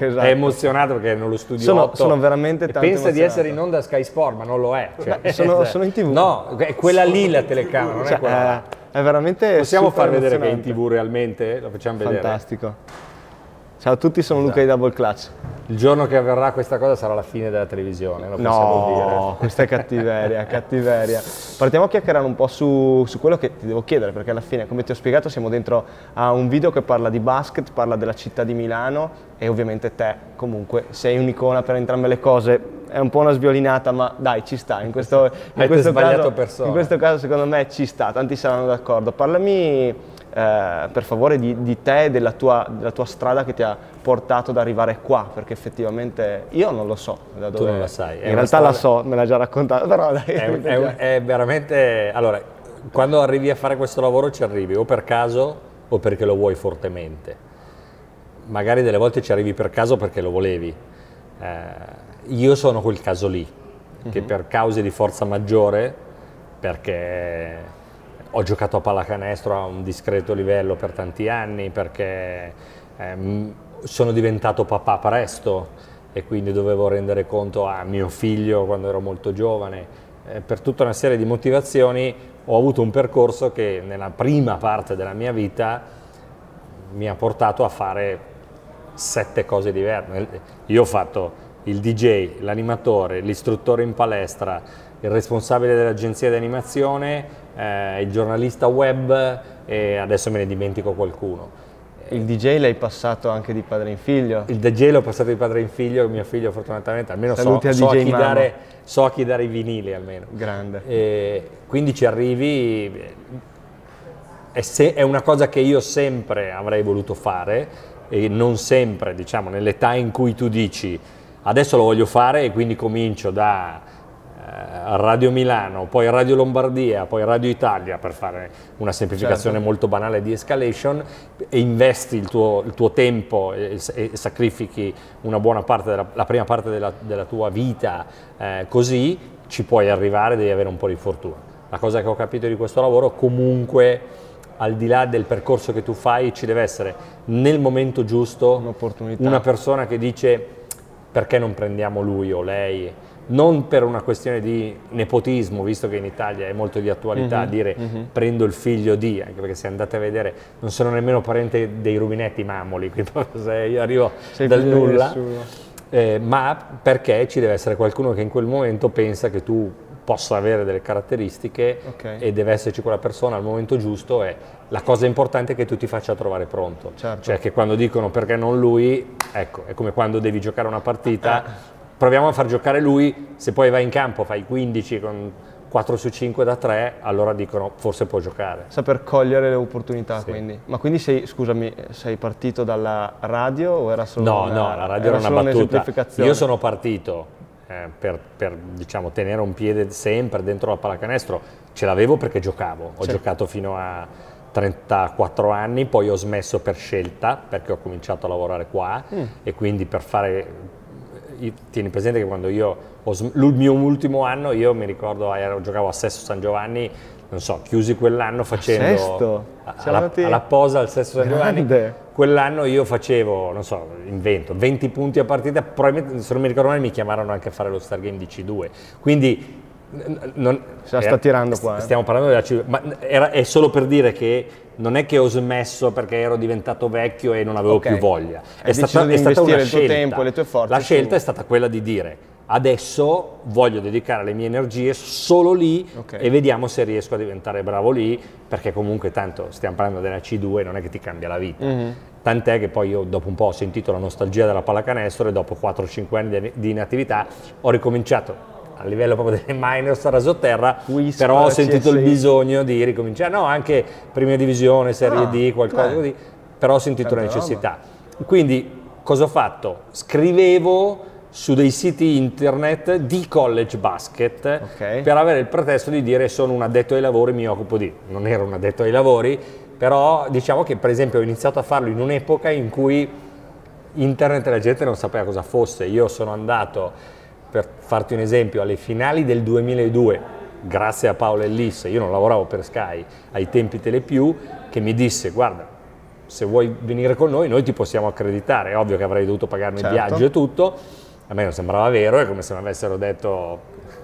Esatto. È emozionato perché è nello studio Sono- 8 sono veramente tanto pensa di emozionato. essere in onda Sky Sport, ma non lo è. Cioè, sono- sono in TV. No, è quella lì la telecamera, non è Cioè, quella là. è, è veramente Possiamo far vedere che è in. TV realmente? Lo facciamo vedere? Fantastico. Ciao a tutti, sono Luca di Double Clutch. Il giorno che avverrà questa cosa sarà la fine della televisione, lo possiamo dire. No, questa è cattiveria, cattiveria. Partiamo a chiacchierare un po' su, su quello che ti devo chiedere, perché alla fine, come ti ho spiegato, siamo dentro a un video che parla di basket, parla della città di Milano e ovviamente te comunque sei un'icona per entrambe le cose. È un po' una sviolinata, ma dai, ci sta. In questo, in questo caso, in questo caso secondo me ci sta, tanti saranno d'accordo. Parlami eh, per favore di, di te e della tua, della tua strada che ti ha portato ad arrivare qua, perché effettivamente io non lo so da dove. non la sai, è In realtà la strada- so, me l'ha già raccontato, però dai. È, è è veramente... Allora, quando arrivi a fare questo lavoro ci arrivi o per caso o perché lo vuoi fortemente. Magari delle volte ci arrivi per caso perché lo volevi. Eh, io sono quel caso lì, che per cause di forza maggiore, perché ho giocato a pallacanestro a un discreto livello per tanti anni, perché ehm, sono diventato papà presto e quindi dovevo rendere conto a mio figlio quando ero molto giovane. Eh, per tutta una serie di motivazioni ho avuto un percorso che nella prima parte della mia vita mi ha portato a fare sette cose diverse. Io ho fatto il DJ, l'animatore, l'istruttore in palestra, il responsabile dell'agenzia di animazione, eh, il giornalista web e adesso me ne dimentico qualcuno. Il DJ l'hai passato anche di padre in figlio. Il DJ l'ho passato di padre in figlio, mio figlio fortunatamente almeno so, Saluti a so, a chi dare, so a chi dare i vinili almeno. Grande. E quindi ci arrivi, è, se- è una cosa che io sempre avrei voluto fare e non sempre, diciamo, nell'età in cui tu dici adesso lo voglio fare e quindi comincio da Radio Milano, poi Radio Lombardia, poi Radio Italia per fare una semplificazione Certo. molto banale di escalation e investi il tuo, il tuo tempo e, e sacrifichi una buona parte della la prima parte della, della tua vita eh, così ci puoi arrivare, devi avere un po' di fortuna. La cosa che ho capito di questo lavoro comunque al di là del percorso che tu fai ci deve essere nel momento giusto Un'opportunità. una persona che dice perché non prendiamo lui o lei non per una questione di nepotismo, visto che in Italia è molto di attualità Mhm, dire prendo il figlio di, anche perché se andate a vedere non sono nemmeno parente dei rubinetti mamoli, quindi io arrivo Sei dal nulla, eh, ma perché ci deve essere qualcuno che in quel momento pensa che tu possa avere delle caratteristiche Ok. e deve esserci quella persona al momento giusto e la cosa importante è che tu ti faccia trovare pronto. Certo. Cioè che quando dicono perché non lui, ecco, è come quando devi giocare una partita, proviamo a far giocare lui, se poi vai in campo fai 15 con 4 su 5 da 3, allora dicono forse può giocare. Saper cogliere le opportunità, Sì. quindi. Ma quindi sei, scusami, sei partito dalla radio o era solo No, una, no, la radio era, solo una battuta. Io sono partito eh, per, per, diciamo, tenere un piede sempre dentro la pallacanestro, ce l'avevo perché giocavo, ho Sì. giocato fino a 34 anni, poi ho smesso per scelta perché ho cominciato a lavorare qua Mm. e quindi per fare... io- tieni presente che quando io ho il mio ultimo anno, io mi ricordo, ero- giocavo a Sesto San Giovanni, non so, chiusi quell'anno facendo... A- Alla, alla posa al Sesto San Giovanni, Grande. Quell'anno io facevo, non so, invento, 20 punti a partita, probabilmente se non mi ricordo male mi chiamarono anche a fare lo Star Game di C2. Quindi non, Se la sta tirando qua, eh. Stiamo parlando della C2, ma era, è solo per dire che non è che ho smesso perché ero diventato vecchio e non avevo Ok. più voglia. Hai deciso di investire il tuo tempo e le tue forze La su- scelta è stata quella di dire adesso voglio dedicare le mie energie solo lì Ok. e vediamo se riesco a diventare bravo lì, perché comunque tanto stiamo parlando della C2, non è che ti cambia la vita. Mhm. Tant'è che poi io dopo un po' ho sentito la nostalgia della pallacanestro e dopo 4-5 anni di inattività ho ricominciato a livello proprio delle minors a rasoterra, Wisp, però ho sentito il CSI. bisogno di ricominciare, no, anche prima divisione, serie Ah, D, qualcosa beh. così, però ho sentito la Tanta necessità. Quindi cosa ho fatto? Scrivevo su dei siti internet di college basket Ok. per avere il pretesto di dire sono un addetto ai lavori, mi occupo di... Non ero un addetto ai lavori, però diciamo che per esempio ho iniziato a farlo in un'epoca in cui internet e la gente non sapeva cosa fosse. Io sono andato, per farti un esempio, alle finali del 2002, grazie a Paolo Ellis, io non lavoravo per Sky ai tempi Telepiù, che mi disse guarda, se vuoi venire con noi, noi ti possiamo accreditare. È ovvio che avrei dovuto pagarmi Certo. il viaggio e tutto. A me non sembrava vero, è come se mi avessero detto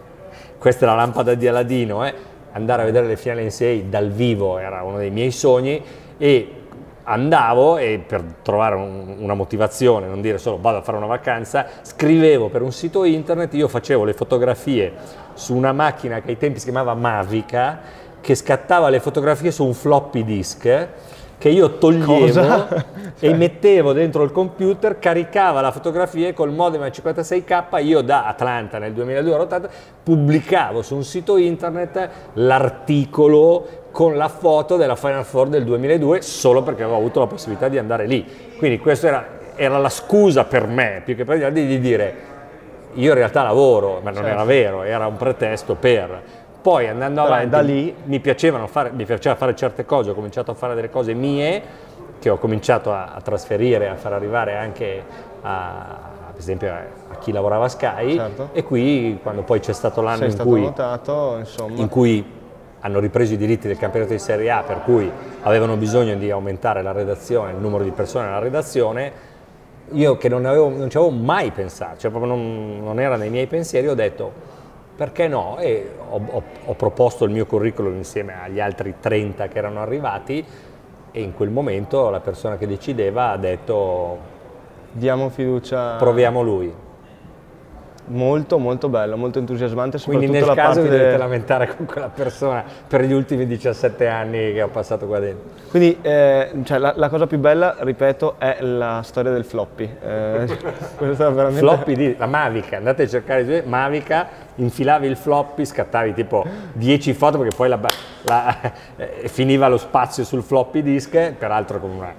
questa è la lampada di Aladino, eh. andare a vedere le finali NCAA dal vivo era uno dei miei sogni e andavo e per trovare un- una motivazione, non dire solo vado a fare una vacanza, scrivevo per un sito internet, io facevo le fotografie su una macchina che ai tempi si chiamava Mavica, che scattava le fotografie su un floppy disk che io toglievo Cosa? e mettevo dentro il computer, caricava la fotografia e col modem a 56k io da Atlanta nel 2002 ero 80, pubblicavo su un sito internet l'articolo con la foto della Final Four del 2002 solo perché avevo avuto la possibilità di andare lì. Quindi questa era, era la scusa per me, più che per gli altri, di dire io in realtà lavoro, ma non Certo. era vero, era un pretesto per. Poi andando avanti, da lì- mi, piacevano fare, mi piaceva fare certe cose, ho cominciato a fare delle cose mie che ho cominciato a, a trasferire, a far arrivare anche a, per esempio a, chi lavorava a Sky Certo. e qui quando poi c'è stato l'anno in cui, notato, in cui hanno ripreso i diritti del campionato di Serie A per cui avevano bisogno di aumentare la redazione, il numero di persone nella redazione, io che non, avevo, non ci avevo mai pensato, cioè proprio non, non era nei miei pensieri, ho detto perché no? E ho, ho- ho proposto il mio curriculum insieme agli altri 30 che erano arrivati e in quel momento la persona che decideva ha detto Diamo fiducia. proviamo lui. Molto, molto bello, molto entusiasmante. Quindi nel la caso vi dovete de- lamentare con quella persona per gli ultimi 17 anni che ho passato qua dentro. Quindi eh, cioè, la, la cosa più bella, ripeto, è la storia del floppy. Eh, veramente... Floppy di la Mavica, andate a cercare Mavica, infilavi il floppy, scattavi tipo 10 foto perché poi la, la- eh, finiva lo spazio sul floppy disk, peraltro con una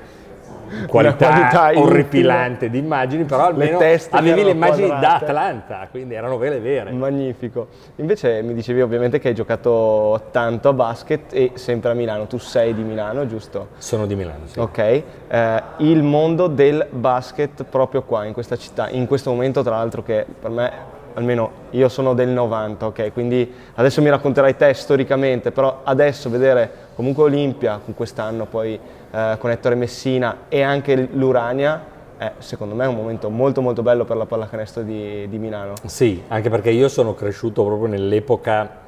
qualità, qualità orripilante di immagini, però almeno che avevi le immagini da quadrate. Atlanta, quindi erano vere vere. Magnifico. Invece mi dicevi ovviamente che hai giocato tanto a basket e sempre a Milano. Tu sei di Milano, giusto? Sono di Milano, sì. Ok. Eh, il mondo del basket proprio qua, in questa città, in questo momento tra l'altro che per me, almeno io sono del 90, ok? Quindi adesso mi racconterai te storicamente, però adesso vedere comunque Olimpia, con quest'anno poi eh, con Ettore Messina e anche l'Urania, è secondo me un momento molto molto bello per la pallacanestro di, di Milano. Sì, anche perché io sono cresciuto proprio nell'epoca,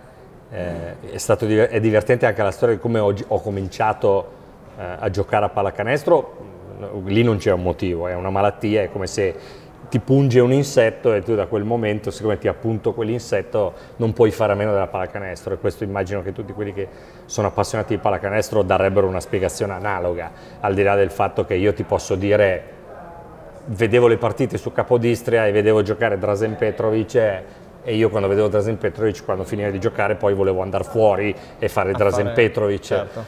eh, è, stato è divertente anche la storia di come ho, gi- ho cominciato eh, a giocare a pallacanestro, lì non c'è un motivo, è una malattia, è come se ti punge un insetto e tu da quel momento, siccome ti appunto quell'insetto, non puoi fare a meno della pallacanestro e questo immagino che tutti quelli che sono appassionati di pallacanestro darebbero una spiegazione analoga, al di là del fatto che io ti posso dire vedevo le partite su Capodistria e vedevo giocare Drazen Petrovic e, io quando vedevo Drazen Petrovic quando finiva di giocare poi volevo andare fuori e fare Drazen fare- Petrovic. certo.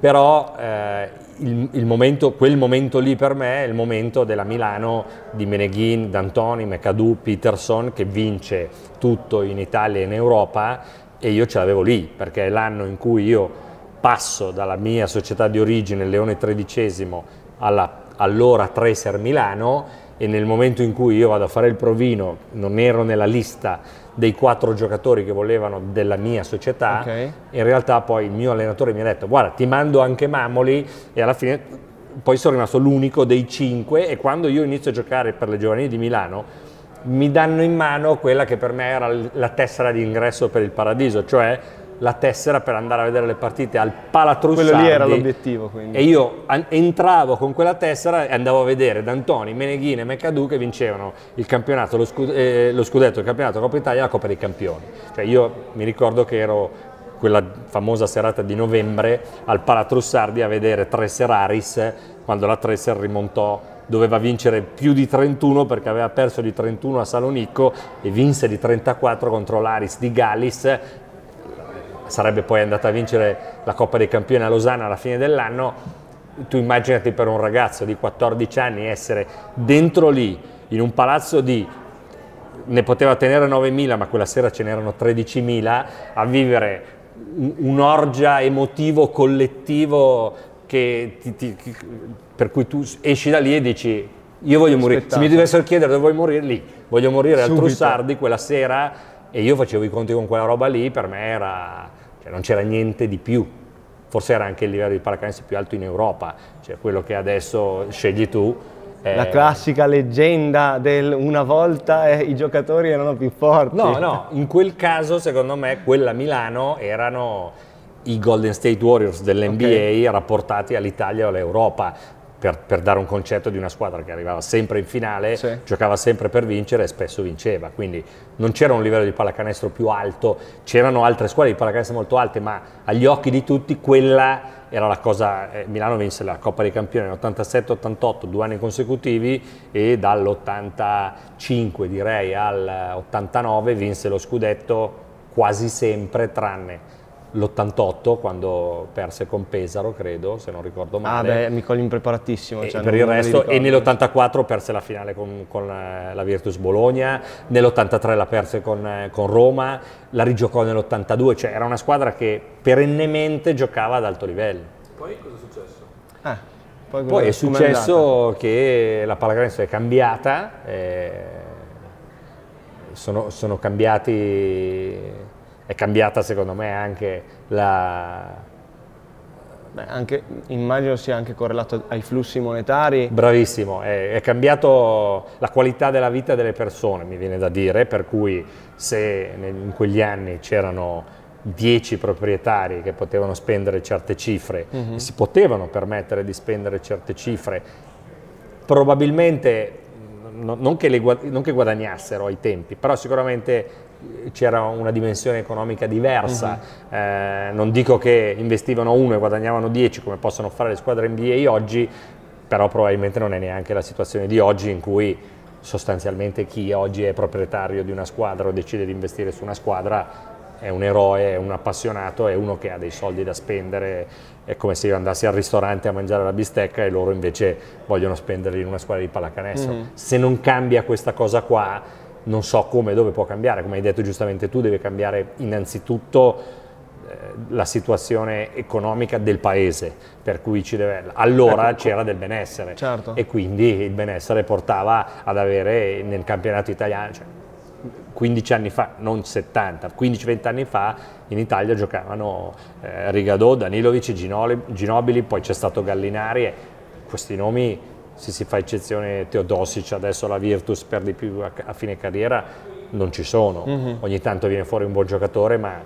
Però eh, il, il momento, quel momento lì per me è il momento della Milano di Meneghin, D'Antoni, McAdoo, Peterson che vince tutto in Italia e in Europa e io ce l'avevo lì perché è l'anno in cui io passo dalla mia società di origine, Leone XIII, alla allora Tracer Milano e nel momento in cui io vado a fare il provino non ero nella lista dei quattro giocatori che volevano della mia società, Ok. in realtà poi il mio allenatore mi ha detto guarda ti mando anche Mamoli e alla fine poi sono rimasto l'unico dei cinque e quando io inizio a giocare per le giovanili di Milano mi danno in mano quella che per me era la tessera di ingresso per il paradiso, cioè la tessera per andare a vedere le partite al Palatrussardi. Quello lì era l'obiettivo, quindi. E io entravo con quella tessera e andavo a vedere D'Antoni, Meneghini e McAdoo che vincevano il campionato, lo, scu- eh, lo scudetto, il campionato, Coppa Italia e la Coppa dei Campioni. Cioè io mi ricordo che ero quella famosa serata di novembre al Palatrussardi a vedere Tresser Aris quando la Tresser rimontò doveva vincere più di 31 perché aveva perso di 31 a Salonicco e vinse di 34 contro l'Aris di Gallis sarebbe poi andata a vincere la Coppa dei Campioni a Losanna alla fine dell'anno, tu immaginati per un ragazzo di 14 anni essere dentro lì, in un palazzo di, ne poteva tenere 9.000 ma quella sera ce n'erano 13.000, a vivere un- un'orgia emotivo collettivo che ti- ti- per cui tu esci da lì e dici io voglio morire, se mi dovessero chiedere dove vuoi morire? lì, voglio morire al Subito. Trussardi quella sera e io facevo i conti con quella roba lì, per me era, cioè non c'era niente di più. forse era anche il livello di pallacanestro più alto in Europa, cioè quello che adesso scegli tu. Eh... La classica leggenda del una volta eh, i giocatori erano più forti. No, no, in quel caso secondo me quella Milano erano i Golden State Warriors dell'NBA okay. rapportati all'Italia o all'Europa per, per, dare un concetto di una squadra che arrivava sempre in finale, sì. giocava sempre per vincere e spesso vinceva, quindi non c'era un livello di pallacanestro più alto, c'erano altre squadre di pallacanestro molto alte, ma agli occhi di tutti quella era la cosa, eh, Milano vinse la Coppa dei Campioni nell'87-88, due anni consecutivi e dall'85 direi all'89 vinse lo scudetto quasi sempre tranne l'88 quando perse con Pesaro, credo, se non ricordo male. Ah beh, mi cogli impreparatissimo. E, cioè, per il resto, e nell'84 perse la finale con, con la Virtus Bologna, nell'83 la perse con, con, Roma, la rigiocò nell'82, cioè era una squadra che perennemente giocava ad alto livello. Poi cosa è successo? Ah, poi, poi è successo è che la pallacanestro è cambiata, eh, sono, sono cambiati è cambiata secondo me anche la... Beh, anche, immagino sia anche correlato ai flussi monetari. Bravissimo, è, è, cambiato la qualità della vita delle persone, mi viene da dire, per cui se in quegli anni c'erano 10 proprietari che potevano spendere certe cifre, mm-hmm. si potevano permettere di spendere certe cifre, probabilmente non che, le, non che guadagnassero ai tempi, però sicuramente c'era una dimensione economica diversa, uh-huh. eh, non dico che investivano uno e guadagnavano 10 come possono fare le squadre NBA oggi, però probabilmente non è neanche la situazione di oggi in cui sostanzialmente chi oggi è proprietario di una squadra o decide di investire su una squadra è un eroe, è un appassionato, è uno che ha dei soldi da spendere, è come se io andassi al ristorante a mangiare la bistecca e loro invece vogliono spenderli in una squadra di pallacanestro. Uh-huh. Se non cambia questa cosa qua, non so come e dove può cambiare, come hai detto giustamente tu, deve cambiare innanzitutto eh, la situazione economica del paese, per cui ci deve, allora ecco, c'era del benessere. Certo. e quindi il benessere portava ad avere nel campionato italiano, cioè 15 anni fa, non 70, 15-20 anni fa in Italia giocavano eh, Rigadò, Danilovic, Ginobili, poi c'è stato Gallinari e questi nomi se si fa eccezione Teodosic, adesso la Virtus per di più a, a fine carriera, non ci sono. Mm-hmm. Ogni tanto viene fuori un buon giocatore, ma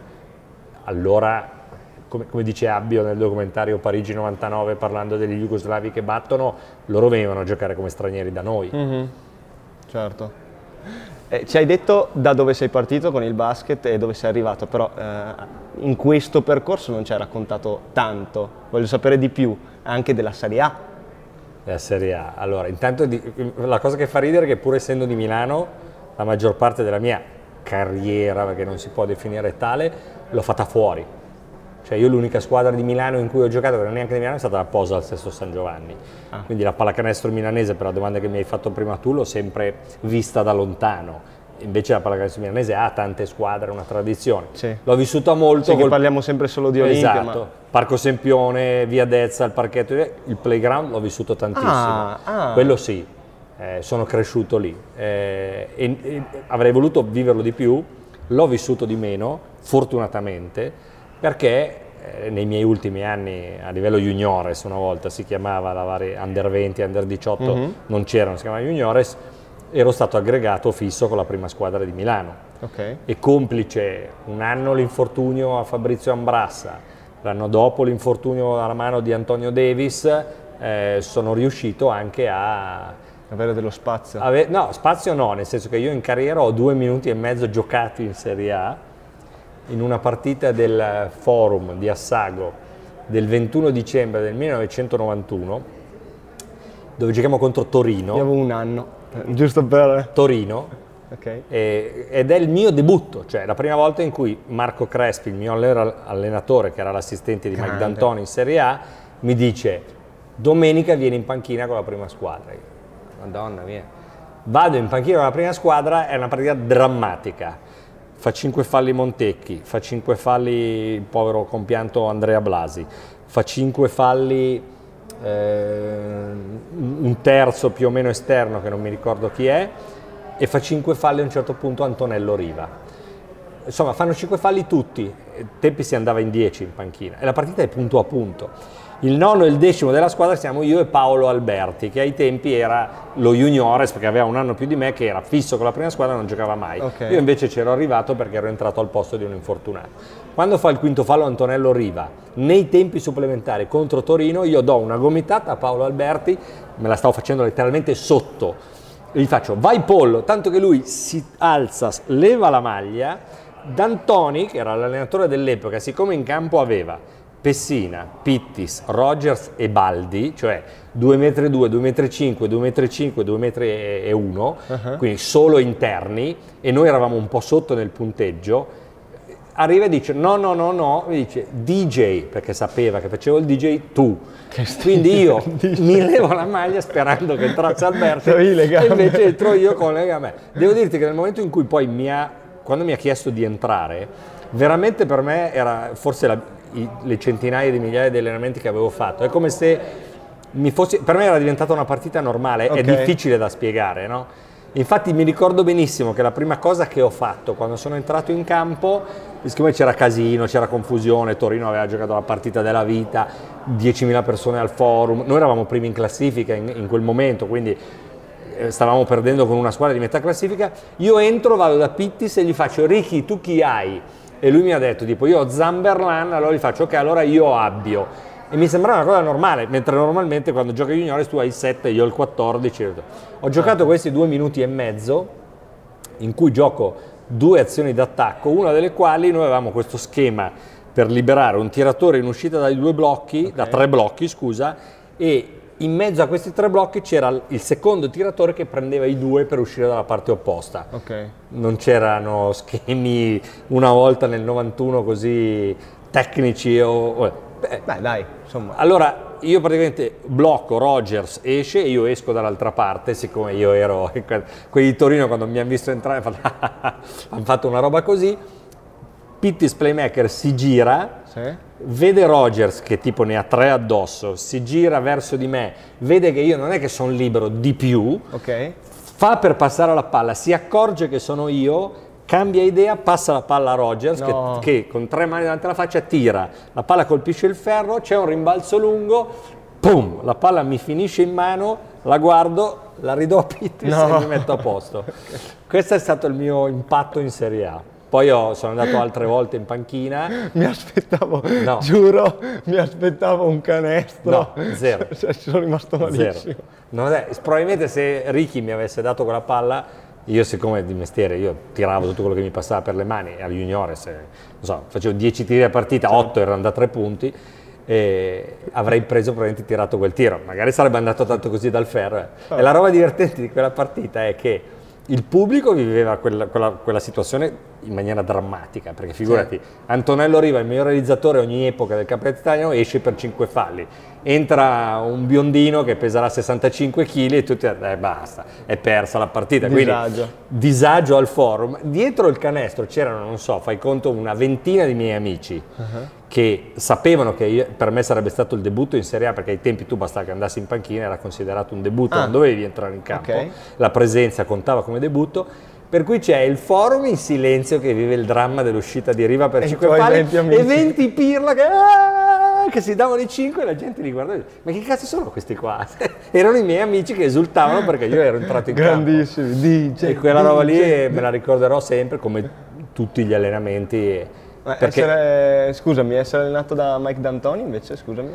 allora, come, come, dice Abbio nel documentario Parigi 99 parlando degli jugoslavi che battono, loro venivano a giocare come stranieri da noi. Mm-hmm. Certo. Eh, ci hai detto da dove sei partito con il basket e dove sei arrivato, però eh, in questo percorso non ci hai raccontato tanto. Voglio sapere di più anche della Serie A la Serie A. Allora, intanto di, la cosa che fa ridere è che pur essendo di Milano, la maggior parte della mia carriera, perché non si può definire tale, l'ho fatta fuori. Cioè io l'unica squadra di Milano in cui ho giocato, che non è neanche di Milano, è stata la Posa al Sesto San Giovanni. Ah. Quindi la pallacanestro milanese, per la domanda che mi hai fatto prima tu, l'ho sempre vista da lontano invece la pallacanestro milanese ha tante squadre, una tradizione. Sì. L'ho vissuta molto. Sì, col... parliamo sempre solo di Olimpia. Esatto. Ma... Parco Sempione, Via Dezza, il parchetto, il playground l'ho vissuto tantissimo. Ah, ah. Quello sì, eh, sono cresciuto lì. Eh, e, e avrei voluto viverlo di più, l'ho vissuto di meno, fortunatamente, perché eh, nei miei ultimi anni a livello juniores, una volta si chiamava la varia under 20, under 18, mm-hmm. non c'erano, si chiamava juniores, ero stato aggregato fisso con la prima squadra di Milano. Okay. E complice un anno l'infortunio a Fabrizio Ambrassa, l'anno dopo l'infortunio alla mano di Antonio Davis, eh, sono riuscito anche a avere dello spazio. Ave- no, spazio no, nel senso che io in carriera ho due minuti e mezzo giocati in Serie A in una partita del Forum di Assago del 21 dicembre del 1991 dove giochiamo contro Torino. Io avevo un anno. Eh, giusto per... Torino. Okay. E, ed è il mio debutto, cioè la prima volta in cui Marco Crespi, il mio allenatore, che era l'assistente di Grande. Mike D'Antoni in Serie A, mi dice domenica vieni in panchina con la prima squadra. Io, Madonna mia. Vado in panchina con la prima squadra, è una partita drammatica. Fa 5 falli Montecchi, fa 5 falli il povero compianto Andrea Blasi, fa 5 falli eh, un terzo più o meno esterno che non mi ricordo chi è e fa 5 falli a un certo punto Antonello Riva. insomma fanno 5 falli tutti, tempi si andava in 10 in panchina e la partita è punto a punto. Il nono e il decimo della squadra siamo io e Paolo Alberti, che ai tempi era lo juniores perché aveva un anno più di me, che era fisso con la prima squadra e non giocava mai. Ok. Io invece c'ero arrivato perché ero entrato al posto di un infortunato. Quando fa il quinto fallo Antonello Riva, nei tempi supplementari contro Torino, io do una gomitata a Paolo Alberti, me la stavo facendo letteralmente sotto, gli faccio vai pollo, tanto che lui si alza, leva la maglia, D'Antoni, che era l'allenatore dell'epoca, siccome in campo aveva Pessina, Pittis, Rogers e Baldi, cioè 2 m 2, 2 m 5, 2 m 5, 2 m e 1, Uh-huh. quindi solo interni e noi eravamo un po' sotto nel punteggio, arriva e dice no, no, no, no, mi dice DJ, perché sapeva che facevo il DJ tu. Quindi io mi levo la maglia sperando che entrasse Alberto e invece entro io con le gambe. Devo dirti che nel momento in cui poi mi ha, quando mi ha chiesto di entrare, veramente per me era forse la- i- le centinaia di migliaia di allenamenti che avevo fatto. È come se mi fossi, per me era diventata una partita normale, è Ok. difficile da spiegare, no? Infatti mi ricordo benissimo che la prima cosa che ho fatto quando sono entrato in campo, siccome c'era casino, c'era confusione, Torino aveva giocato la partita della vita, 10.000 persone al forum, noi eravamo primi in classifica in, in quel momento, quindi eh, stavamo perdendo con una squadra di metà classifica, io entro, vado da Pittis e gli faccio Ricky tu chi hai? E lui mi ha detto tipo io ho Zamberlan, allora gli faccio ok allora io Abbio. E mi sembrava una cosa normale, mentre normalmente quando giochi juniores tu hai il 7 io ho il 14. Ho giocato questi due minuti e mezzo in cui gioco due azioni d'attacco, una delle quali noi avevamo questo schema per liberare un tiratore in uscita dai due blocchi, da tre blocchi scusa, e in mezzo a questi tre blocchi c'era il secondo tiratore che prendeva i due per uscire dalla parte opposta. Ok. Non c'erano schemi una volta nel 91 così tecnici o... beh, Beh, dai, insomma. allora, io praticamente blocco, Rogers esce e io esco dall'altra parte, siccome io ero, quelli di Torino quando mi hanno visto entrare hanno fatto, hanno fatto una roba così, Pittis Playmaker si gira, Sì. vede Rogers che tipo ne ha tre addosso, si gira verso di me, vede che io non è che sono libero di più, Ok. fa per passare la palla, si accorge che sono io, cambia idea, passa la palla a Rogers No. che, che con tre mani davanti alla faccia tira, la palla colpisce il ferro, c'è un rimbalzo lungo, pum, la palla mi finisce in mano, la guardo, la ridò a Pittis No. e mi metto a posto. Questo è stato il mio impatto in Serie A. Poi ho- sono andato altre volte in panchina, Mi aspettavo, No. giuro, mi aspettavo un canestro. No, zero. Cioè, ci sono rimasto malissimo. È- probabilmente se Ricky mi avesse dato quella palla, io siccome di mestiere io tiravo tutto quello che mi passava per le mani, al juniores, non so, facevo 10 tiri a partita, 8 erano da 3 punti, e avrei preso probabilmente tirato quel tiro. Magari sarebbe andato tanto così dal ferro. eh. E la roba divertente di quella partita è che il pubblico viveva quella, quella- quella situazione in maniera drammatica, perché figurati, Antonello Riva, il miglior realizzatore ogni epoca del campionato italiano, esce per 5 falli. Entra un biondino che peserà 65 kg e tutti, eh basta, è persa la partita. Quindi, Disagio. disagio al forum. Dietro il canestro c'erano, non so, fai conto, una ventina di miei amici che sapevano che io- per me sarebbe stato il debutto in Serie A, perché ai tempi tu bastava che andassi in panchina, era considerato un debutto, Ah. non dovevi entrare in campo, Ok. la presenza contava come debutto. Per cui c'è il forum in silenzio che vive il dramma dell'uscita di Riva per E i 5 tuoi pali 20 e amici. 20 pirla che, ah, che si davano i 5 e la gente li guardava e ma che cazzo sono questi qua? Erano i miei amici che esultavano perché io ero entrato in campo. Grandissimi, DJ. E quella roba lì DJ. me la ricorderò sempre come tutti gli allenamenti. Ma Perché, essere- scusami, essere allenato da Mike D'Antoni invece, scusami.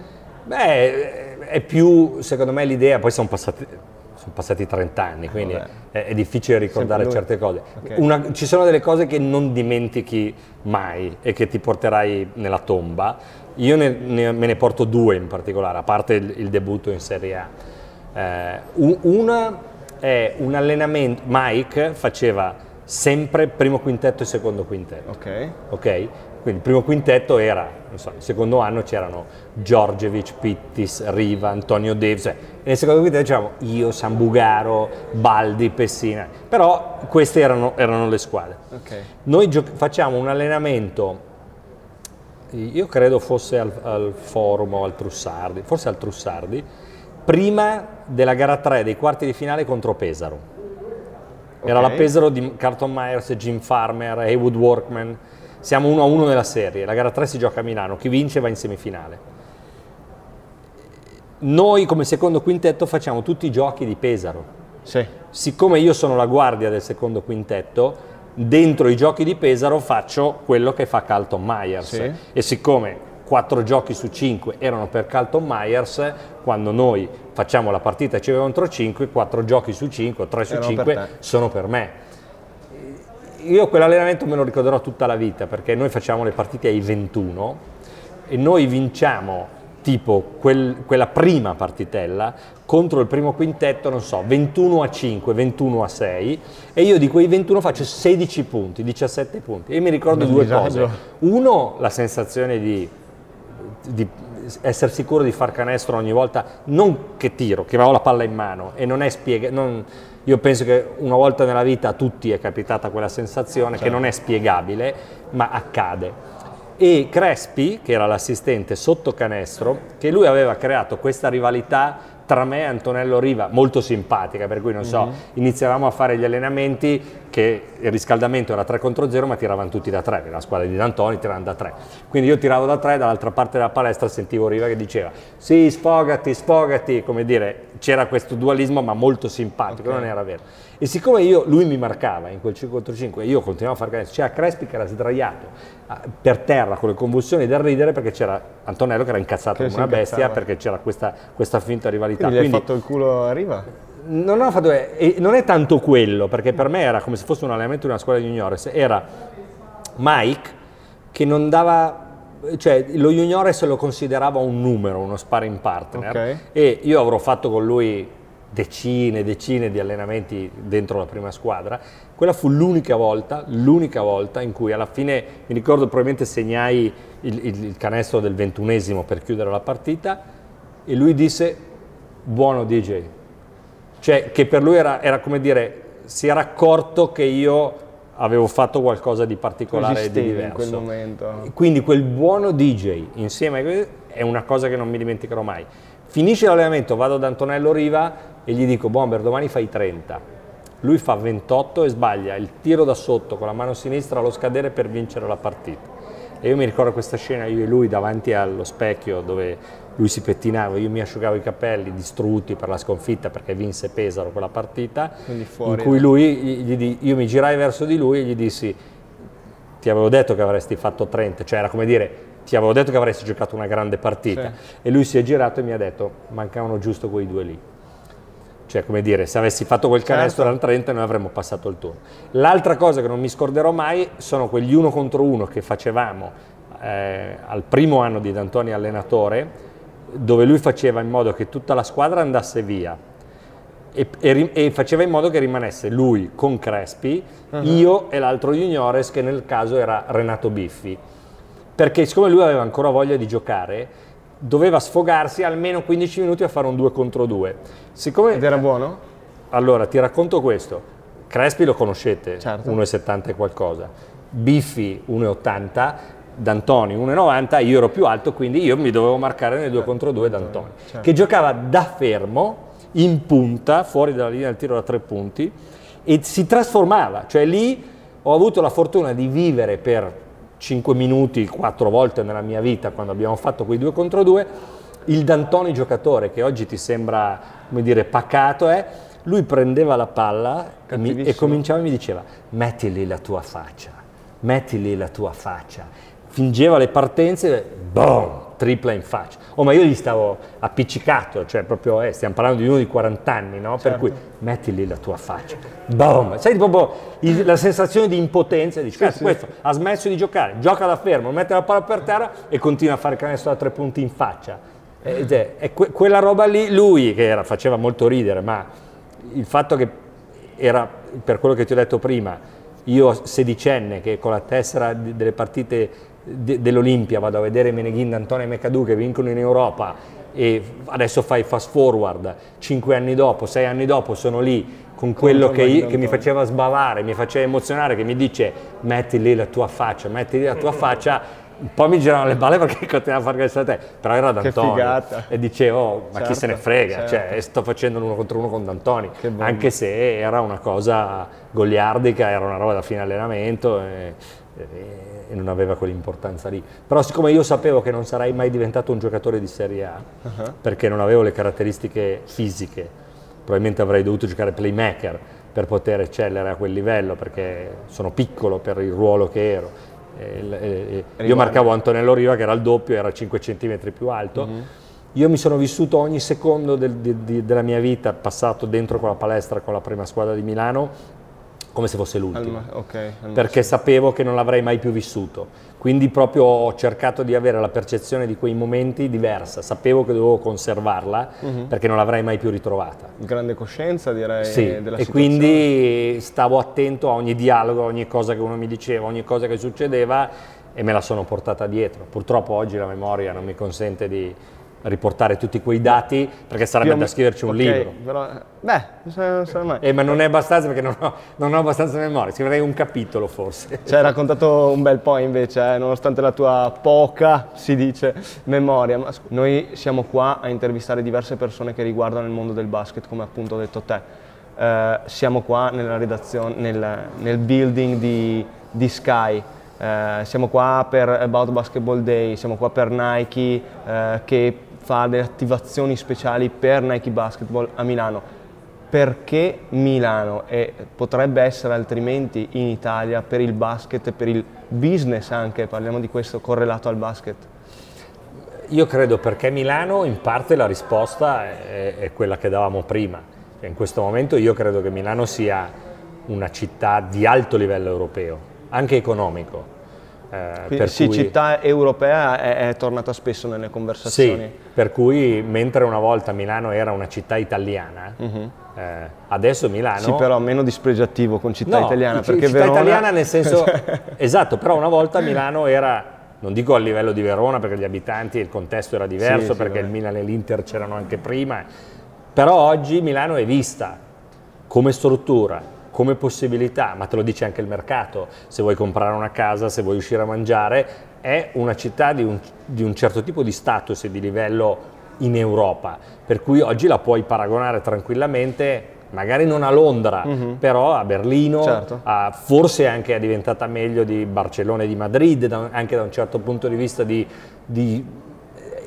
beh, è più, secondo me, l'idea, poi sono passati, sono passati 30 anni, quindi è, è difficile ricordare certe cose. Ok. Una- ci sono delle cose che non dimentichi mai e che ti porterai nella tomba. Io ne- ne- me ne porto due in particolare, a parte il, il debutto in Serie A. Eh, una è un allenamento, Mike faceva sempre primo quintetto e secondo quintetto Ok. ok? Quindi il primo quintetto era, non so, il secondo anno c'erano Giorgevic, Pittis, Riva, Antonio Davis, cioè, nel secondo quintetto c'eravamo io, Sambugaro, Baldi, Pessina, però queste erano, erano le squadre. Ok. Noi gio- facciamo un allenamento, io credo fosse al, al Forum o al Trussardi, forse al Trussardi, prima della gara 3 dei quarti di finale contro Pesaro. Era la Pesaro di Carlton Myers, Jim Farmer, Haywood Workman. Siamo 1 a 1 nella serie, la gara 3 si gioca a Milano, chi vince va in semifinale. Noi come secondo quintetto facciamo tutti i giochi di Pesaro. Sì. Siccome io sono la guardia del secondo quintetto, dentro i giochi di Pesaro faccio quello che fa Carlton Myers. Sì. E siccome 4 giochi su 5 erano per Carlton Myers, quando noi facciamo la partita ci contro 5, 4 giochi su 5 o 3 su Erano 5 per sono per me. Io quell'allenamento me lo ricorderò tutta la vita perché noi facciamo le partite ai 21 e noi vinciamo tipo quel- quella prima partitella contro il primo quintetto, non so, 21 a 5, 21 a 6 e io di quei 21 faccio 16 punti, 17 punti e mi ricordo Bel due disagio. cose. Uno, la sensazione di di essere sicuro di far canestro ogni volta, non che tiro, che ho la palla in mano e non è spiegabile. Io penso che una volta nella vita a tutti è capitata quella sensazione che non è spiegabile, ma accade. E Crespi, che era l'assistente sotto canestro, che lui aveva creato questa rivalità tra me e Antonello Riva, molto simpatica, per cui non so, iniziavamo a fare gli allenamenti che il riscaldamento era 3 contro 0, ma tiravano tutti da 3, la squadra di D'Antoni tiravano da 3. Quindi io tiravo da 3, dall'altra parte della palestra sentivo Riva che diceva sì, sfogati, sfogati, come dire, c'era questo dualismo ma molto simpatico, non era vero. E siccome io, lui mi marcava in quel 5 contro 5 e io continuavo a fare canestro, c'era Crespi che era sdraiato ah, per terra con le convulsioni da ridere perché c'era Antonello che era incazzato Che come una bestia perché c'era questa, questa finta rivalità. Quindi gli hai Quindi- fatto il culo a riva? Non, ho fatto, e non è tanto quello, perché per me era come se fosse un allenamento di una scuola di juniores, era Mike che non dava, cioè lo juniores lo considerava un numero, uno sparring partner. Ok. e io avrò fatto con lui decine e decine di allenamenti dentro la prima squadra, quella fu l'unica volta, l'unica volta in cui alla fine, mi ricordo probabilmente segnai il, il- il canestro del ventunesimo per chiudere la partita e lui disse buono DJ, cioè che per lui era, era come dire, si era accorto che io avevo fatto qualcosa di particolare e di diverso. in quel momento. Quindi quel buono DJ insieme a que- è una cosa che non mi dimenticherò mai. Finisce l'allenamento, vado da Antonello Riva e gli dico, Bomber, domani fai 30. Lui fa 28 e sbaglia il tiro da sotto con la mano sinistra allo scadere per vincere la partita. E io mi ricordo questa scena, io e lui davanti allo specchio dove lui si pettinava, io mi asciugavo i capelli distrutti per la sconfitta perché vinse Pesaro quella partita, fuori. in cui lui, gli- io mi girai verso di lui e gli dissi ti avevo detto che avresti fatto 30, cioè era come dire ti avevo detto che avresti giocato una grande partita e lui si è girato e mi ha detto mancavano giusto quei due lì. Cioè, come dire, se avessi fatto quel canestro Certo. erano 30 noi avremmo passato il turno. L'altra cosa che non mi scorderò mai sono quegli uno contro uno che facevamo eh, al primo anno di D'Antoni allenatore, dove lui faceva in modo che tutta la squadra andasse via e, e e faceva in modo che rimanesse lui con Crespi, io e l'altro juniores che nel caso era Renato Biffi. Perché siccome lui aveva ancora voglia di giocare, doveva sfogarsi almeno 15 minuti a fare un 2 contro 2. Siccome Ed era buono? allora, ti racconto questo. Crespi lo conoscete, Certo. 1,70 e qualcosa. Biffi 1,80, D'Antoni 1,90, io ero più alto, quindi io mi dovevo marcare nel 2 contro 2 D'Antoni, certo. che giocava da fermo, in punta, fuori dalla linea del tiro da tre punti, e si trasformava. Cioè lì ho avuto la fortuna di vivere per 5 minuti, 4 volte nella mia vita, quando abbiamo fatto quei 2 contro 2, il D'Antoni giocatore, che oggi ti sembra, come dire, pacato, è lui prendeva la palla e, cominciava e mi diceva metti lì la tua faccia, metti lì la tua faccia. Fingeva le partenze, boom, tripla in faccia. Oh, ma io gli stavo appiccicato, cioè proprio, eh, stiamo parlando di uno di 40 anni, no? Per cui metti lì la tua faccia, boom. Sai proprio il- la sensazione di impotenza, dici, "Cazzo, questo ha smesso di giocare, gioca da fermo, mette la palla per terra e continua a fare canestro da tre punti in faccia. Ed è, è que- quella roba lì, lui che era, faceva molto ridere, ma il fatto che era, per quello che ti ho detto prima, io sedicenne che con la tessera delle partite de- dell'Olimpia vado a vedere Meneghin, Antonio e Mecadù che vincono in Europa e adesso fai fast forward, cinque anni dopo, sei anni dopo sono lì con quello che, io- che mi faceva sbavare, mi faceva emozionare, che mi dice metti lì la tua faccia, metti lì la tua faccia, un po' mi giravano le balle perché continuava a fare questa te, però era D'Antoni. E dicevo, ma chi Certo, se ne frega, certo. cioè, sto facendo l'uno contro uno con D'Antoni, anche se era una cosa goliardica, era una roba da fine allenamento e, e- e non aveva quell'importanza lì. Però siccome io sapevo che non sarei mai diventato un giocatore di Serie A, Uh-huh. perché non avevo le caratteristiche fisiche, probabilmente avrei dovuto giocare playmaker per poter eccellere a quel livello, perché sono piccolo per il ruolo che ero. E il- e- e- io marcavo Antonello Riva che era il doppio, era 5 cm più alto. Io mi sono vissuto ogni secondo del- di- di- della mia vita passato dentro quella palestra con la prima squadra di Milano come se fosse Al l'ultimo ma- ok, al perché sapevo che non l'avrei mai più vissuto. Quindi proprio ho cercato di avere la percezione di quei momenti diversa, sapevo che dovevo conservarla perché non l'avrei mai più ritrovata. massimo. Grande coscienza direi Sì, della e situazione. quindi stavo attento a ogni dialogo, a ogni cosa che uno mi diceva, a ogni cosa che succedeva e me la sono portata dietro. Purtroppo oggi la memoria non mi consente di riportare tutti quei dati perché sarebbe da scriverci un ok, libro. però- beh, non so- non so mai. Eh, ma non è abbastanza perché non ho, non ho abbastanza memoria, scriverei un capitolo forse. Ci hai raccontato un bel po' invece, eh, nonostante la tua poca, si dice, memoria. Ma scu- noi siamo qua a intervistare diverse persone che riguardano il mondo del basket, come appunto ho detto te. Eh, siamo qua nella redazione, nel, nel building di, di Sky. Eh, siamo qua per About Basketball Day, siamo qua per Nike eh, che fa delle attivazioni speciali per Nike Basketball a Milano perché Milano e potrebbe essere altrimenti in Italia per il basket per il business anche, parliamo di questo correlato al basket. Io credo perché Milano in parte la risposta è, è quella che davamo prima. Cioè, In questo momento io credo che Milano sia una città di alto livello europeo, anche economico. Eh, sì, cui- città europea è, è tornata spesso nelle Sì, conversazioni. per cui mentre una volta Milano era una città italiana, eh, adesso Milano... Sì, però meno dispregiativo con città No, italiana, c- perché città Verona... italiana nel senso esatto, però una volta Milano era non dico a livello di Verona perché gli abitanti e il contesto era diverso Sì, sì, perché vabbè. il Milan e l'Inter c'erano anche prima, però oggi Milano è vista come struttura, come possibilità, ma te lo dice anche il mercato, se vuoi comprare una casa, se vuoi uscire a mangiare, è una città di un, di un certo tipo di status e di livello in Europa, per cui oggi la puoi paragonare tranquillamente, magari non a Londra, però a Berlino, Certo. a- forse anche è diventata meglio di Barcellona e di Madrid, da- anche da un certo punto di vista di, di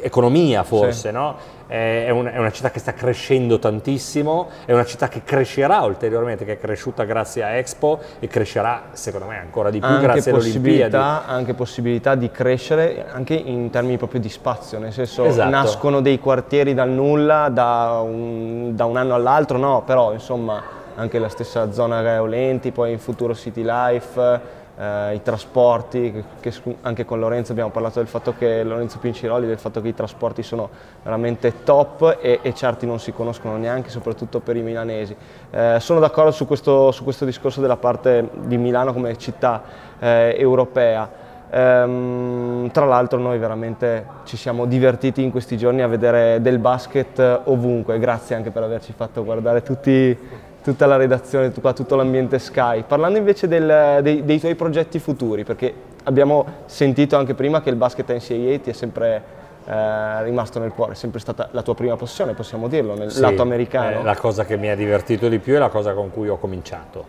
economia forse, no? È, un- è una città che sta crescendo tantissimo, è una città che crescerà ulteriormente, che è cresciuta grazie a Expo e crescerà secondo me ancora di più anche grazie alle Olimpiadi. possibilità, anche possibilità di crescere anche in termini proprio di spazio, nel senso Esatto. nascono dei quartieri dal nulla da un, da un anno all'altro, no, però insomma anche la stessa zona Gaeolenti, poi in futuro City Life, eh, i trasporti, che, anche con Lorenzo abbiamo parlato del fatto che Lorenzo Pinciroli, del fatto che i trasporti sono veramente top e, e certi non si conoscono neanche, soprattutto per i milanesi. Eh, sono d'accordo su questo, su questo discorso della parte di Milano come città eh, europea. Ehm, tra l'altro noi veramente ci siamo divertiti in questi giorni a vedere del basket ovunque, grazie anche per averci fatto guardare tutti, tutta la redazione, tutto, tutto l'ambiente Sky. Parlando invece del- dei, dei tuoi progetti futuri, perché abbiamo sentito anche prima che il basket NCAA ti è sempre eh, rimasto nel cuore, è sempre stata la tua prima passione, possiamo dirlo, nel Sì, lato americano. è la cosa che mi ha divertito di più è la cosa con cui ho cominciato,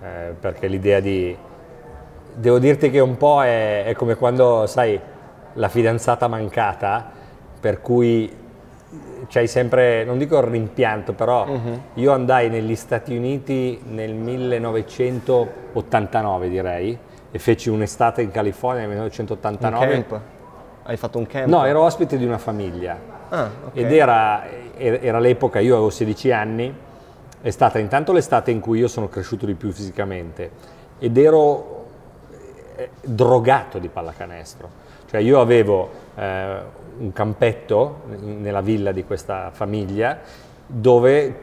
Eh, perché l'idea di... Devo dirti che un po' è, è come quando, sai, la fidanzata mancata, per cui c'hai sempre, non dico il rimpianto, però Mhm. io andai negli Stati Uniti nel 1989 direi, e feci un'estate in California nel un 1989. camp? Hai fatto un camp? No, ero ospite di una famiglia. Ah, ok. Ed era, era l'epoca, io avevo 16 anni, è stata intanto l'estate in cui io sono cresciuto di più fisicamente ed ero eh, drogato di pallacanestro. Cioè io avevo eh, un campetto nella villa di questa famiglia dove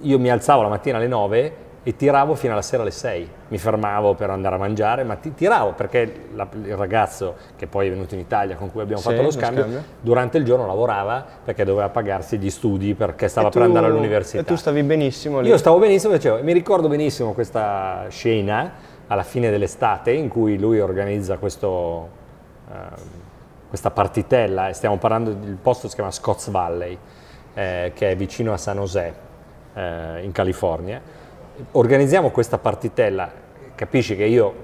io mi alzavo la mattina alle 9 e tiravo fino alla sera alle 6. Mi fermavo per andare a mangiare, ma ti- tiravo perché la- il ragazzo che poi è venuto in Italia con cui abbiamo Sì, fatto lo lo scambio, scambio. durante il giorno lavorava perché doveva pagarsi gli studi perché stava E per tu- andare all'università. E tu stavi benissimo lì? Io stavo benissimo, dicevo, e mi ricordo benissimo questa scena alla fine dell'estate in cui lui organizza questo, questa partitella, stiamo parlando del posto che si chiama Scotts Valley, eh, che è vicino a San José, eh, in California. Organizziamo questa partitella, capisci che io,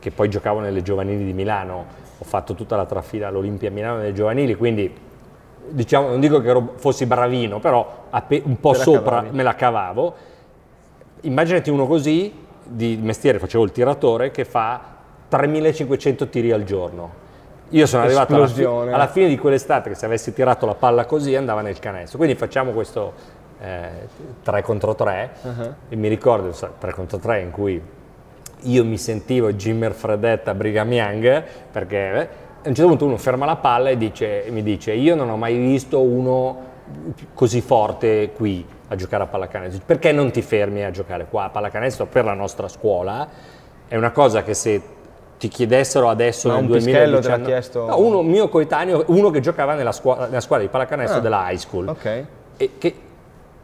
che poi giocavo nelle giovanili di Milano, ho fatto tutta la trafila all'Olimpia Milano nelle giovanili, quindi diciamo, non dico che ero, fossi bravino, però un po' sopra me la cavavo. Immaginati uno così, di mestiere facevo il tiratore, che fa 3500 tiri al giorno. Io sono arrivato alla, fi- alla, fine di quell'estate che se avessi tirato la palla così andava nel canestro. Quindi facciamo questo eh, 3 contro 3 uh-huh. e mi ricordo 3 contro 3 in cui io mi sentivo Jimmer Fredetta Brigham Young perché eh, a un certo punto uno ferma la palla e dice, mi dice io non ho mai visto uno così forte qui a giocare a pallacanestro. Perché non ti fermi a giocare qua a pallacanestro per la nostra scuola? È una cosa che se ti chiedessero adesso Ma nel un 2019 te l'ha chiesto? No, uno mio coetaneo, uno che giocava nella scuola, nella squadra di pallacanestro ah, della high school. Ok. E che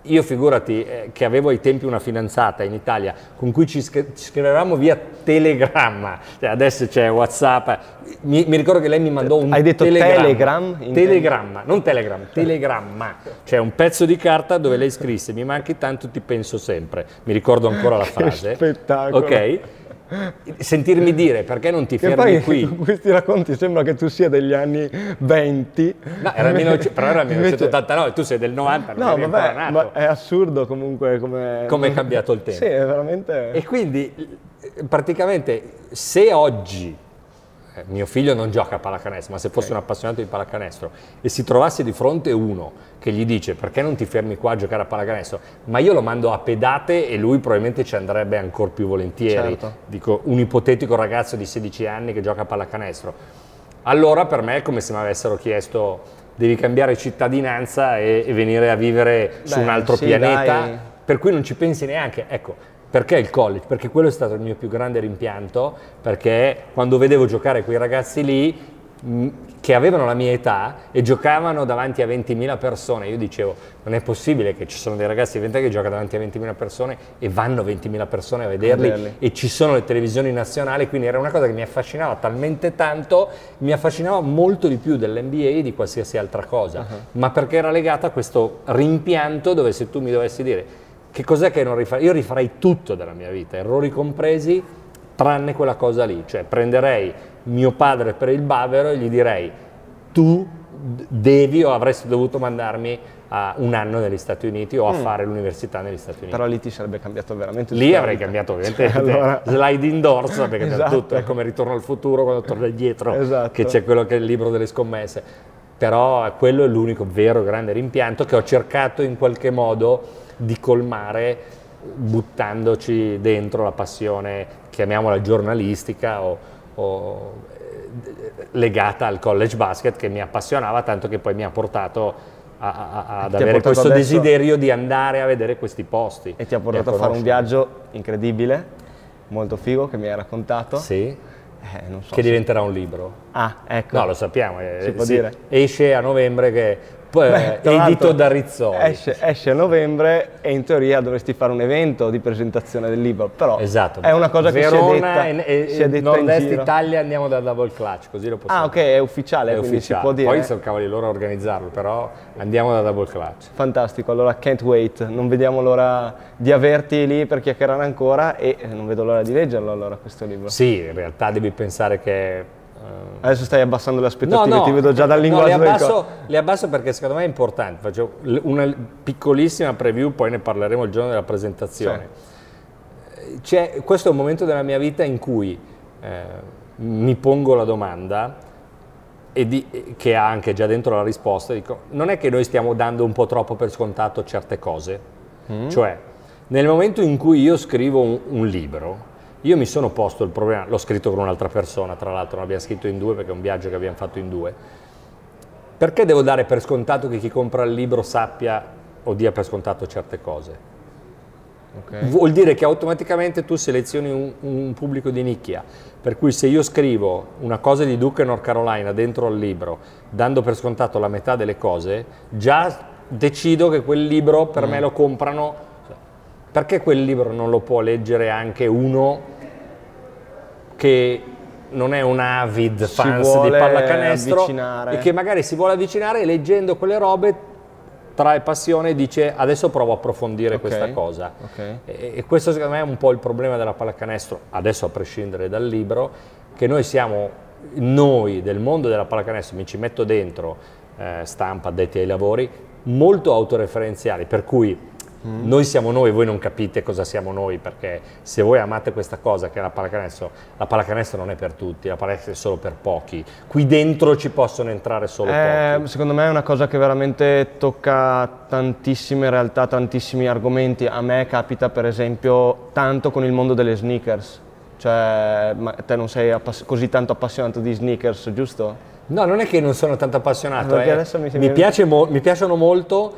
io figurati eh, che avevo ai tempi una fidanzata in Italia con cui ci, ci scrivevamo via telegramma, cioè, adesso c'è Whatsapp, mi, mi, ricordo che lei mi mandò un Hai detto telegramma, telegram? Telegramma, non telegram, telegramma, cioè un pezzo di carta dove lei scrisse mi manchi tanto ti penso sempre, mi ricordo ancora la frase. Che spettacolo! Ok? Sentirmi dire perché non ti fermi poi, qui. Questi racconti sembra che tu sia degli anni 20. No, era il però era il 1989, tu sei del 90, no, vabbè, ma è assurdo comunque come... Come è cambiato il tempo. Sì, è veramente... E quindi praticamente se oggi eh, mio figlio non gioca a pallacanestro, ma se fosse okay. un appassionato di pallacanestro e si trovasse di fronte uno che gli dice perché non ti fermi qua a giocare a pallacanestro, ma io lo mando a pedate e lui probabilmente ci andrebbe ancora più volentieri, certo. dico un ipotetico ragazzo di 16 anni che gioca a pallacanestro, allora per me è come se mi avessero chiesto devi cambiare cittadinanza e, e venire a vivere Beh, su un altro sì, pianeta, dai. per cui non ci pensi neanche, ecco perché il college? Perché quello è stato il mio più grande rimpianto, perché quando vedevo giocare quei ragazzi lì mm, che avevano la mia età e giocavano davanti a 20.000 persone, io dicevo non è possibile che ci sono dei ragazzi di 20 anni che giocano davanti a 20.000 persone e vanno 20.000 persone a vederli, a vederli e ci sono le televisioni nazionali, quindi era una cosa che mi affascinava talmente tanto, mi affascinava molto di più dell'NBA e di qualsiasi altra cosa, uh-huh. ma perché era legata a questo rimpianto dove se tu mi dovessi dire che cos'è che non rifarei? Io rifarei tutto della mia vita, errori compresi, tranne quella cosa lì. Cioè prenderei mio padre per il bavero e gli direi tu devi o avresti dovuto mandarmi a un anno negli Stati Uniti o a mm. fare l'università negli Stati Uniti. Però lì ti sarebbe cambiato veramente tutto. Lì avrei cambiato ovviamente cioè, allora... slide indoors, cambiato esatto. tutto, è come Ritorno al futuro quando torna indietro, esatto. che c'è quello che è il libro delle scommesse. Però quello è l'unico vero grande rimpianto che ho cercato in qualche modo di colmare buttandoci dentro la passione, chiamiamola giornalistica o, o eh, legata al college basket che mi appassionava tanto che poi mi ha portato a, a, ad avere questo adesso... desiderio di andare a vedere questi posti. E ti ha portato a, a fare un viaggio incredibile, molto figo che mi hai raccontato. Sì. Eh, so che se... diventerà un libro. Ah, ecco. No, lo sappiamo. Si eh, può sì, dire. Esce a novembre che Beh, edito da Rizzoli. Esce, esce, a novembre e in teoria dovresti fare un evento di presentazione del libro, però esatto. è una cosa Verona che si è detta, e, si è detta Nord-Est Italia andiamo da Double Clutch, così lo possiamo Ah ok, è ufficiale, è quindi ufficiale. si può dire. Poi sono cavoli loro a organizzarlo, però andiamo da Double Clutch. Fantastico, allora can't wait, non vediamo l'ora di averti lì per chiacchierare ancora e non vedo l'ora di leggerlo allora questo libro. Sì, in realtà devi pensare che Adesso stai abbassando le aspettative, no, no, ti vedo già dal linguaggio no, le abbasso, le abbasso perché secondo me è importante. Faccio una piccolissima preview, poi ne parleremo il giorno della presentazione. Sì. questo è un momento della mia vita in cui eh, mi pongo la domanda e di, che ha anche già dentro la risposta, dico, non è che noi stiamo dando un po' troppo per scontato certe cose? Mm. Cioè, nel momento in cui io scrivo un, un libro, io mi sono posto il problema, l'ho scritto con un'altra persona, tra l'altro l'abbiamo scritto in due perché è un viaggio che abbiamo fatto in due. Perché devo dare per scontato che chi compra il libro sappia o dia per scontato certe cose? Okay. Vuol dire che automaticamente tu selezioni un, un, pubblico di nicchia, per cui se io scrivo una cosa di Duke North Carolina dentro al libro, dando per scontato la metà delle cose, già decido che quel libro per mm. me lo comprano. Perché quel libro non lo può leggere anche uno che non è un avid Si fans di pallacanestro avvicinare. e che magari si vuole avvicinare e leggendo quelle robe trae passione e dice adesso provo a approfondire Ok, questa cosa. ok. E, e questo secondo me è un po' il problema della pallacanestro, adesso a prescindere dal libro, che noi siamo, noi del mondo della pallacanestro, mi ci metto dentro, eh, stampa, addetti ai lavori, molto autoreferenziali, per cui Mm. noi siamo noi, voi non capite cosa siamo noi, perché se voi amate questa cosa che è la pallacanestro, la pallacanestro non è per tutti, la pallacanestro è solo per pochi, qui dentro ci possono entrare solo Eh, pochi. secondo me è una cosa che veramente tocca tantissime realtà, tantissimi argomenti. A me capita per esempio tanto con il mondo delle sneakers. Cioè, ma te non sei appass- così tanto appassionato di sneakers, giusto? No, non è che non sono tanto appassionato, eh. mi mi, piace mo- mi piacciono molto,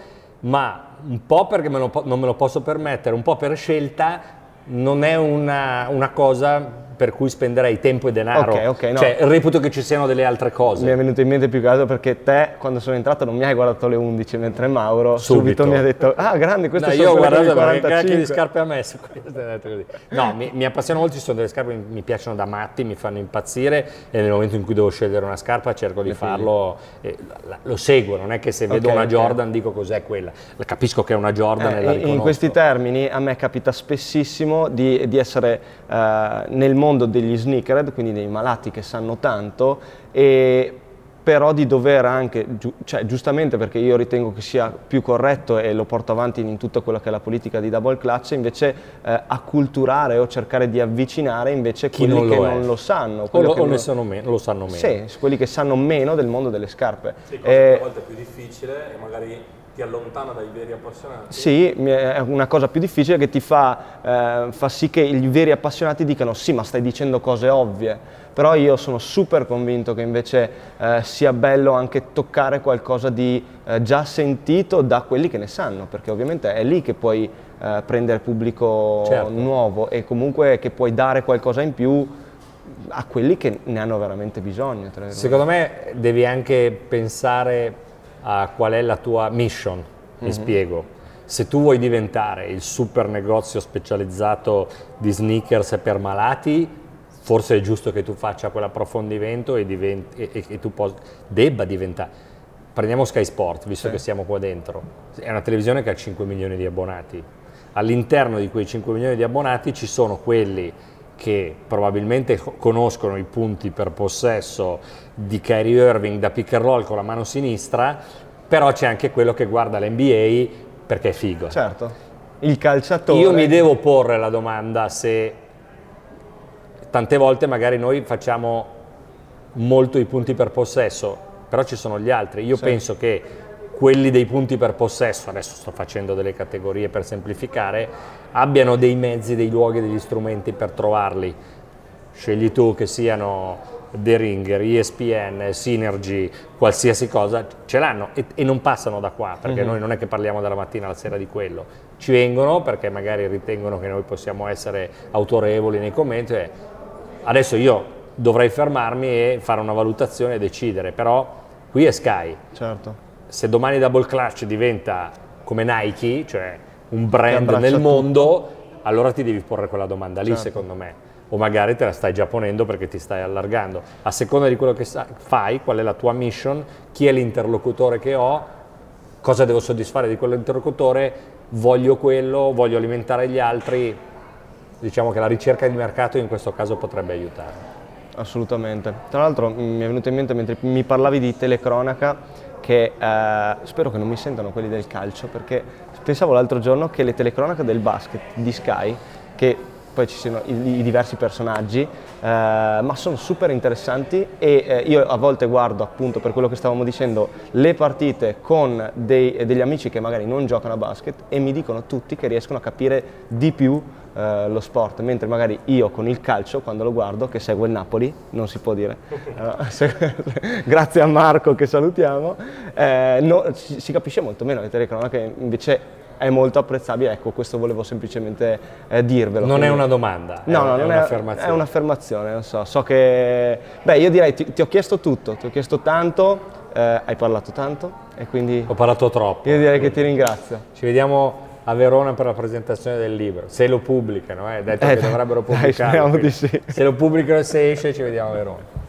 ma un po' perché me lo non me lo posso permettere, un po' per scelta, non è una, una cosa per cui spenderei tempo e denaro. Ok, ok, no. Cioè, reputo che ci siano delle altre cose. Mi è venuto in mente più che altro perché te, quando sono entrato, non mi hai guardato le 11, mentre Mauro subito, Subito. mi ha detto: Ah, grande, queste No, sono io ho quelle con i guardato ma che cacchio di 45. scarpe ha messo queste, ho. No, mi, mi appassiona molto, ci sono delle scarpe che mi piacciono da matti, mi fanno impazzire e nel momento in cui devo scegliere una scarpa cerco di farlo, e la- lo seguo, non è che se vedo Ok, una. Jordan dico cos'è quella, La capisco che è una Jordan Eh, e la in- in riconosco. questi termini a me capita spessissimo di, di essere eh, nel mondo degli sneakerhead, quindi dei malati che sanno tanto, e però di dover anche, giu- cioè giustamente perché io ritengo che sia più corretto e lo porto avanti in tutta quella che è la politica di double clutch, invece eh, acculturare o cercare di avvicinare invece Chi quelli non che è. non lo sanno. o, quelli lo, che o ne non- sanno meno, lo sanno meno. Sì, quelli che sanno meno del mondo delle scarpe. Sì, cosa Eh, che a volte è più difficile e magari ti allontana dai veri appassionati. Sì, è una cosa più difficile che ti fa, eh, fa sì che i veri appassionati dicano sì, ma stai dicendo cose ovvie. Però io sono super convinto che invece eh, sia bello anche toccare qualcosa di eh, già sentito da quelli che ne sanno, perché ovviamente è lì che puoi eh, prendere pubblico Certo. nuovo e comunque che puoi dare qualcosa in più a quelli che ne hanno veramente bisogno. Secondo me devi anche pensare a qual è la tua mission, mi spiego. Se tu vuoi diventare il super negozio specializzato di sneakers per malati, forse è giusto che tu faccia quell'approfondimento e, diventi- e- e- e tu pos- debba diventare. Prendiamo Sky Sport, visto che siamo qua dentro. È una televisione che ha 5 milioni di abbonati. All'interno di quei 5 milioni di abbonati ci sono quelli che probabilmente co- conoscono i punti per possesso di Kyrie Irving da pick and roll con la mano sinistra, però c'è anche quello che guarda l'NBA perché è figo. Certo, il calciatore... Io mi devo porre la domanda se tante volte magari noi facciamo molto i punti per possesso, però ci sono gli altri. Io Sì. penso che quelli dei punti per possesso, adesso sto facendo delle categorie per semplificare, abbiano dei mezzi, dei luoghi, degli strumenti per trovarli. Scegli tu che siano The Ringer, ESPN, Synergy, qualsiasi cosa, ce l'hanno e, e non passano da qua, perché Mhm. noi non è che parliamo dalla mattina alla sera di quello. Ci vengono perché magari ritengono che noi possiamo essere autorevoli nei commenti. e Adesso io dovrei fermarmi e fare una valutazione e decidere, però qui è Sky. Certo. Se domani Double Clutch diventa come Nike, cioè un brand nel tutto. mondo, allora ti devi porre quella domanda lì, Certo. secondo me. O magari te la stai già ponendo perché ti stai allargando. A seconda di quello che fai, qual è la tua mission, chi è l'interlocutore che ho, cosa devo soddisfare di quell'interlocutore, voglio quello, voglio alimentare gli altri. Diciamo che la ricerca di mercato in questo caso potrebbe aiutare. Assolutamente. Tra l'altro mm, mi è venuto in mente mentre mi parlavi di telecronaca che eh, spero che non mi sentano quelli del calcio perché pensavo l'altro giorno che le telecronache del basket di Sky, che poi ci siano i, i diversi personaggi, eh, ma sono super interessanti e eh, io a volte guardo appunto per quello che stavamo dicendo le partite con dei- degli amici che magari non giocano a basket e mi dicono tutti che riescono a capire di più eh, lo sport, mentre magari io con il calcio, quando lo guardo, che segue il Napoli, non si può dire, eh, se- grazie a Marco che salutiamo, eh, no, si, si capisce molto meno le telecronache, invece è molto apprezzabile, ecco questo volevo semplicemente eh, dirvelo. Non è quindi- una domanda, No, è, no, è un'affermazione. È un'affermazione, non so. So che. Beh, io direi ti, ti ho chiesto tutto, ti ho chiesto tanto, eh, hai parlato tanto e quindi Ho parlato troppo. io direi che ti ringrazio. Ci vediamo a Verona per la presentazione del libro, se lo pubblicano, eh, detto Eh, che dovrebbero dai, pubblicarlo. quindi di sì. Se lo pubblicano e se esce ci vediamo a Verona.